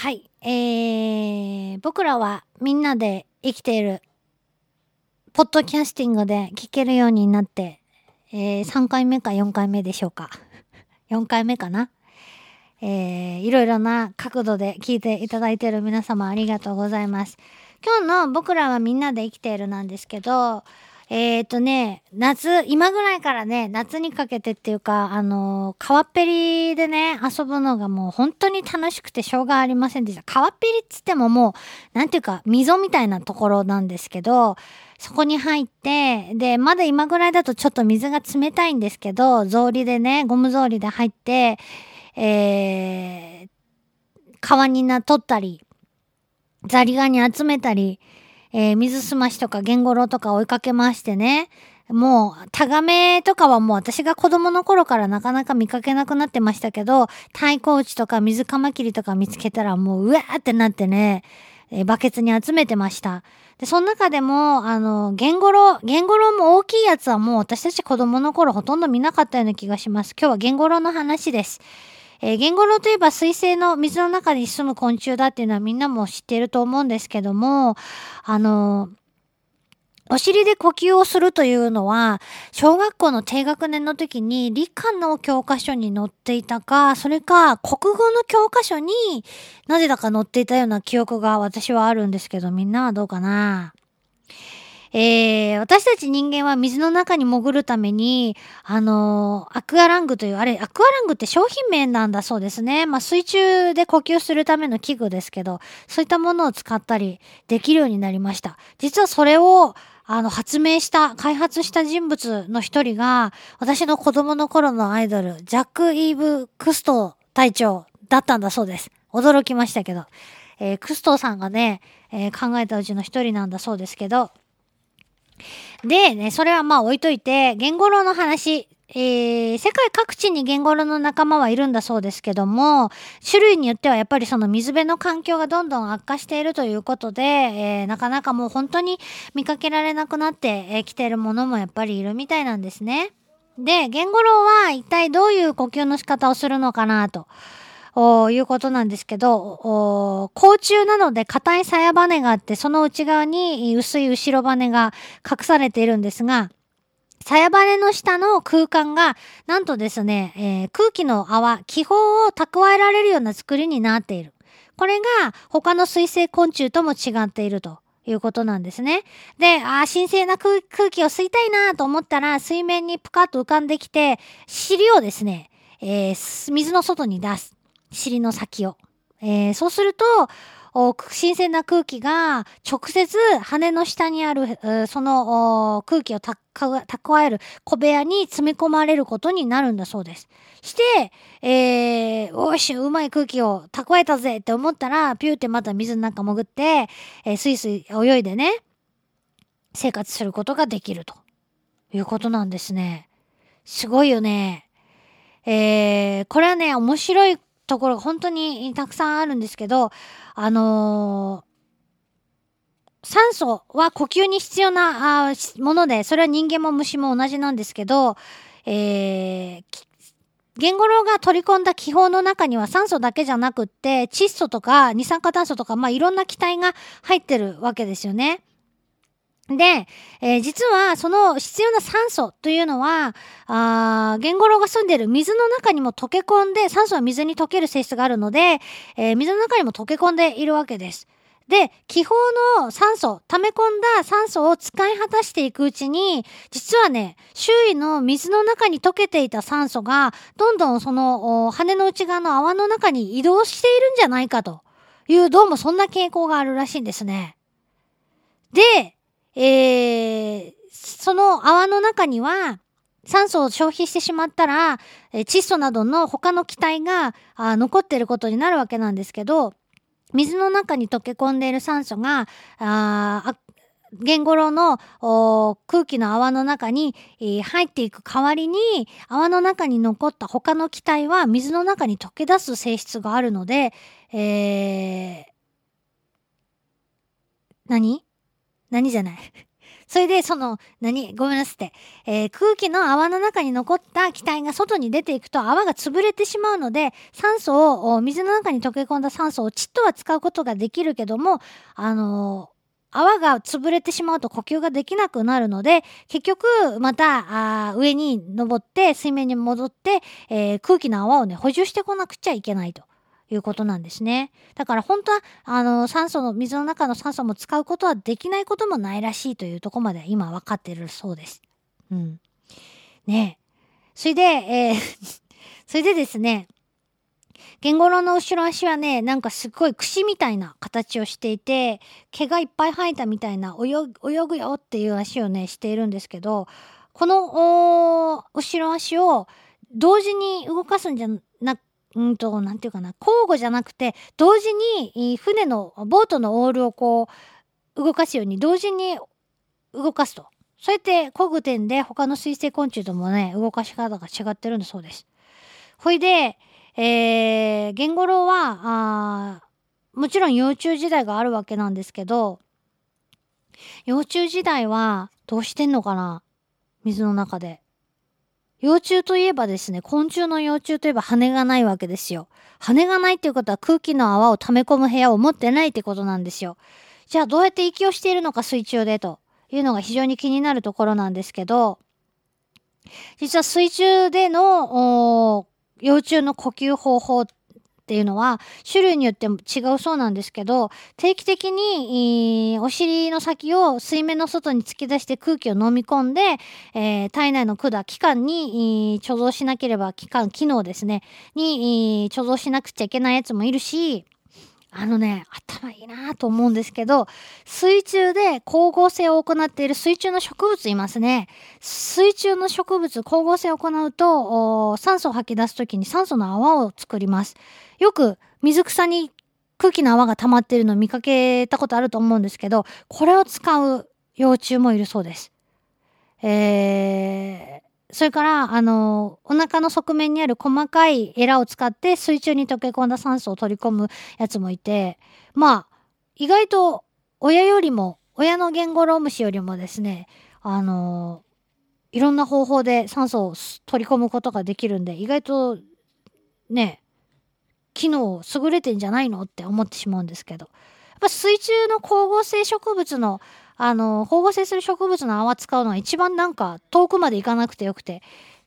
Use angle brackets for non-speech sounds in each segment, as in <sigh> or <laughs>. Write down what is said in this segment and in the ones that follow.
はい。えー、僕らはみんなで生きている、ポッドキャスティングで聞けるようになって、えー、3回目か4回目でしょうか。<laughs> 4回目かな。えー、いろいろな角度で聞いていただいている皆様ありがとうございます。今日の僕らはみんなで生きているなんですけど、えっ、ー、とね、夏、今ぐらいからね、夏にかけてっていうか、あのー、川っぺりでね、遊ぶのがもう本当に楽しくてしょうがありませんでした。川っぺりっつってももう、なんていうか、溝みたいなところなんですけど、そこに入って、で、まだ今ぐらいだとちょっと水が冷たいんですけど、草履でね、ゴム草履で入って、えー、川にな、取ったり、ザリガニ集めたり、えー、水すましとかゲンゴロとか追いかけましてね。もう、タガメとかはもう私が子供の頃からなかなか見かけなくなってましたけど、太鼓打ちとか水カマキリとか見つけたらもう、うわーってなってね、えー、バケツに集めてました。で、その中でも、あの、ゲンゴロウ、ゲンゴロウも大きいやつはもう私たち子供の頃ほとんど見なかったような気がします。今日はゲンゴロウの話です。えー、ゲンゴロウといえば水生の水の中に住む昆虫だっていうのはみんなも知ってると思うんですけども、あのお尻で呼吸をするというのは、小学校の低学年の時に理科の教科書に載っていたか、それか国語の教科書になぜだか載っていたような記憶が私はあるんですけど、みんなはどうかな？えー、私たち人間は水の中に潜るために、あのー、アクアラングという、あれ、アクアラングって商品名なんだそうですね。まあ、水中で呼吸するための器具ですけど、そういったものを使ったりできるようになりました。実はそれを、あの、発明した、開発した人物の一人が、私の子供の頃のアイドル、ジャック・イーブ・クスト隊長だったんだそうです。驚きましたけど。えー、クストさんがね、えー、考えたうちの一人なんだそうですけど、で、ね、それはまあ置いといて、ゲンゴロウの話、えー、世界各地にゲンゴロウの仲間はいるんだそうですけども、種類によってはやっぱりその水辺の環境がどんどん悪化しているということで、えー、なかなかもう本当に見かけられなくなってき、ているものもやっぱりいるみたいなんですね。で、ゲンゴロウは一体どういう呼吸の仕方をするのかなと。いうことなんですけど、甲虫なので硬い鞘羽があって、その内側に薄い後ろ羽が隠されているんですが、鞘羽の下の空間が、なんとですね、えー、空気の泡、気泡を蓄えられるような作りになっている。これが他の水生昆虫とも違っていると。いうことなんですね。で、あ神聖な空気を吸いたいなと思ったら、水面にぷかっと浮かんできて、尻をですね、えー、水の外に出す。尻の先を。えー、そうすると、新鮮な空気が直接羽の下にある、その空気を蓄える小部屋に詰め込まれることになるんだそうです。して、えー、おし、うまい空気を蓄えたぜって思ったら、ピューってまた水の中潜って、えー、スイスイ泳いでね、生活することができるということなんですね。すごいよね。えー、これはね、面白いところが本当にたくさんあるんですけど、あのー、酸素は呼吸に必要なあもので、それは人間も虫も同じなんですけど、えー、ゲンゴロウが取り込んだ気泡の中には酸素だけじゃなくって、窒素とか二酸化炭素とか、まあ、いろんな気体が入ってるわけですよね。で、えー、実はその必要な酸素というのは、あゲンゴロウが住んでいる水の中にも溶け込んで、酸素は水に溶ける性質があるので、えー、水の中にも溶け込んでいるわけです。で、気泡の酸素、溜め込んだ酸素を使い果たしていくうちに、実はね、周囲の水の中に溶けていた酸素が、どんどんその羽の内側の泡の中に移動しているんじゃないかという、どうもそんな傾向があるらしいんですね。で、えー、その泡の中には、酸素を消費してしまったら、え窒素などの他の気体があ残っていることになるわけなんですけど、水の中に溶け込んでいる酸素が、あゲンゴロウの空気の泡の中に、えー、入っていく代わりに、泡の中に残った他の気体は水の中に溶け出す性質があるので、えー、何？何じゃない？それで、その、何？ごめんなさい。えー、空気の泡の中に残った気体が外に出ていくと泡が潰れてしまうので、酸素を、水の中に溶け込んだ酸素をちっとは使うことができるけども、あのー泡が潰れてしまうと呼吸ができなくなるので、結局、また、あ上に登って、水面に戻って、えー、空気の泡をね、補充してこなくちゃいけないと。いうことなんですね。だから本当は、あの、酸素の、水の中の酸素も使うことはできないこともないらしいというとこまで今分かってるそうです。うん。ねそれで、えー <laughs> それでですね、ゲンゴロウの後ろ足はね、なんかすっごい串みたいな形をしていて、毛がいっぱい生えたみたいな泳ぐよっていう足をね、しているんですけど、この後ろ足を同時に動かすんじゃうんと、なんていうかな、交互じゃなくて、同時に船の、ボートのオールをこう、動かすように同時に動かすと。そうやって工具点で他の水生昆虫ともね、動かし方が違ってるんだそうです。ほいで、えー、ゲンゴロウは、あもちろん幼虫時代があるわけなんですけど、幼虫時代はどうしてんのかな水の中で。幼虫といえばですね、昆虫の幼虫といえば羽がないわけですよ。羽がないっていうことは空気の泡を溜め込む部屋を持ってないってことなんですよ。じゃあどうやって息をしているのか水中でというのが非常に気になるところなんですけど、実は水中での幼虫の呼吸方法っていうのは種類によっても違うそうなんですけど定期的に、お尻の先を水面の外に突き出して空気を飲み込んで、えー、体内の管器官に、貯蔵しなければ器官機能ですねに、貯蔵しなくちゃいけないやつもいるしあのね、頭いいなと思うんですけど、水中で光合成を行っている水中の植物いますね。水中の植物、光合成を行うと、酸素を吐き出すときに酸素の泡を作ります。よく水草に空気の泡が溜まっているのを見かけたことあると思うんですけど、これを使う幼虫もいるそうです。えー、それから、あの、お腹の側面にある細かいエラを使って水中に溶け込んだ酸素を取り込むやつもいて、まあ、意外と親よりも、親のゲンゴロウムシよりもですね、あの、いろんな方法で酸素を取り込むことができるんで、意外とね、機能優れてんじゃないのって思ってしまうんですけど。やっぱ水中の光合成植物のあの、光合成する植物の泡使うのは一番なんか遠くまで行かなくてよくて、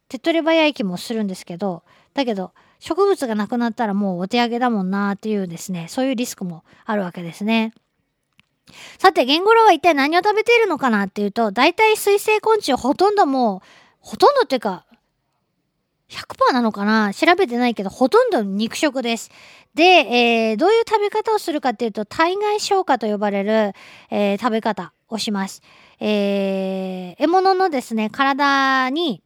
手っ取り早い気もするんですけど、だけど、植物がなくなったらもうお手上げだもんなっていうですね、そういうリスクもあるわけですね。さて、ゲンゴロウは一体何を食べているのかなっていうと、大体水生昆虫ほとんどもう、ほとんどっていうか、100%なのかな？調べてないけど、ほとんど肉食です。で、えー、どういう食べ方をするかっていうと、体外消化と呼ばれる、えー、食べ方。をします。えー、獲物のですね、体に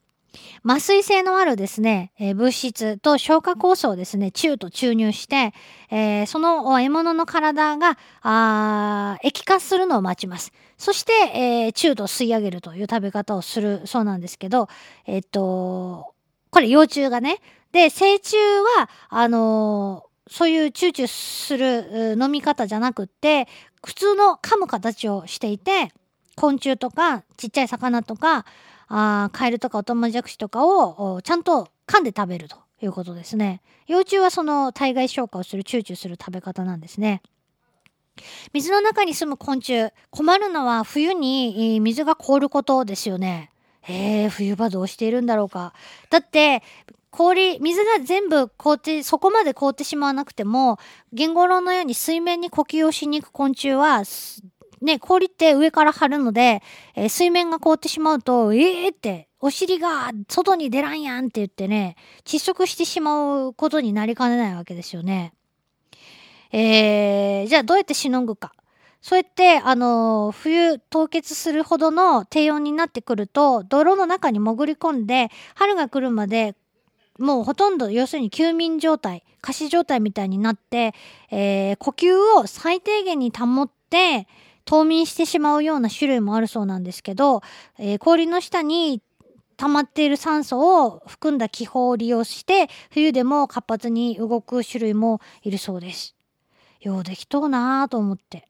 麻酔性のあるですね、えー、物質と消化酵素をですね、中と注入して、えー、その獲物の体が、あ液化するのを待ちます。そして、えー、中と吸い上げるという食べ方をするそうなんですけど、えっと、これ幼虫がね。で、成虫は、あのそういうチューチューする飲み方じゃなくって、普通の噛む形をしていて、昆虫とかちっちゃい魚とか、あカエルとかオタマジャクシとかをちゃんと噛んで食べるということですね。幼虫はその体外消化をする、チューチューする食べ方なんですね。水の中に住む昆虫、困るのは冬に水が凍ることですよね。えー、冬場どうしているんだろうか。だって、氷、水が全部凍って、そこまで凍ってしまわなくても、ゲンゴロウのように水面に呼吸をしに行く昆虫は、ね、氷って上から張るので、えー、水面が凍ってしまうと、ええー、って、お尻が外に出らんやんって言ってね、窒息してしまうことになりかねないわけですよね。えー、じゃあどうやってしのぐか。そうやって、あのー、冬凍結するほどの低温になってくると、泥の中に潜り込んで、春が来るまでもうほとんど要するに休眠状態仮死状態みたいになって、えー、呼吸を最低限に保って冬眠してしまうような種類もあるそうなんですけど、えー、氷の下に溜まっている酸素を含んだ気泡を利用して冬でも活発に動く種類もいるそうです。ようできとうなぁと思って。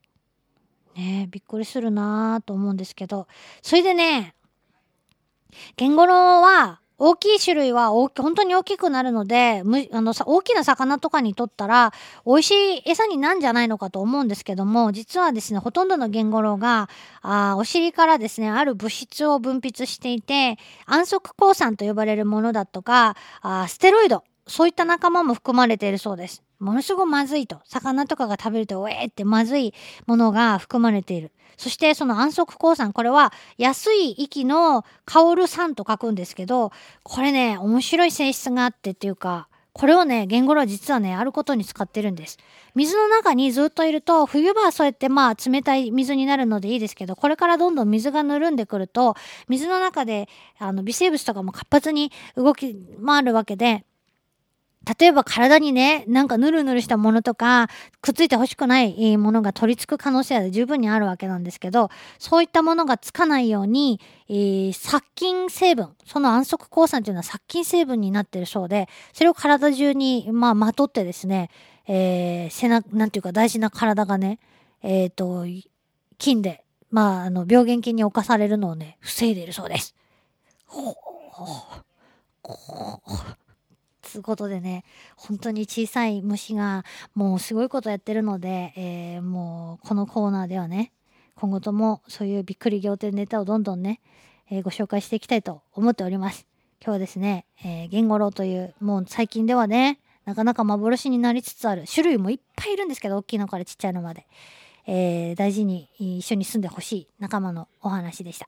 ねびっくりするなーと思うんですけど。それでね、ゲンゴロウは大きい種類は、本当に大きくなるので、む、あの、大きな魚とかにとったら、美味しい餌になんじゃないのかと思うんですけども、実はですね、ほとんどのゲンゴロウが、あお尻からですね、ある物質を分泌していて、安息抗酸と呼ばれるものだとか、あステロイド、そういった仲間も含まれているそうです。ものすごくまずいと。魚とかが食べると、ウェーってまずいものが含まれている。そしてその安息鉱酸、これは安い息の香る酸と書くんですけど、これね、面白い性質があってっていうか、これをね、言語は実はね、あることに使ってるんです。水の中にずっといると、冬場はそうやってまあ冷たい水になるのでいいですけど、これからどんどん水がぬるんでくると、水の中であの微生物とかも活発に動き回るわけで、例えば体にね、なんかヌルヌルしたものとか、くっついて欲しくないものが取り付く可能性は十分にあるわけなんですけど、そういったものがつかないように、えー、殺菌成分、その安息抗酸というのは殺菌成分になってるそうで、それを体中に、まあ、まとってですね、えー、背中、なんていうか大事な体がね、えっ、ー、と、菌で、まあ、あの、病原菌に侵されるのをね、防いでいるそうです。ほう、ほう、つうことでね、本当に小さい虫がもうすごいことやってるので、えー、もうこのコーナーではね、今後ともそういうびっくり仰天ネタをどんどんね、えー、ご紹介していきたいと思っております。今日はですね、えー、ゲンゴロウという、もう最近ではね、なかなか幻になりつつある、種類もいっぱいいるんですけど、大きいのからちっちゃいのまで、えー、大事に一緒に住んでほしい仲間のお話でした。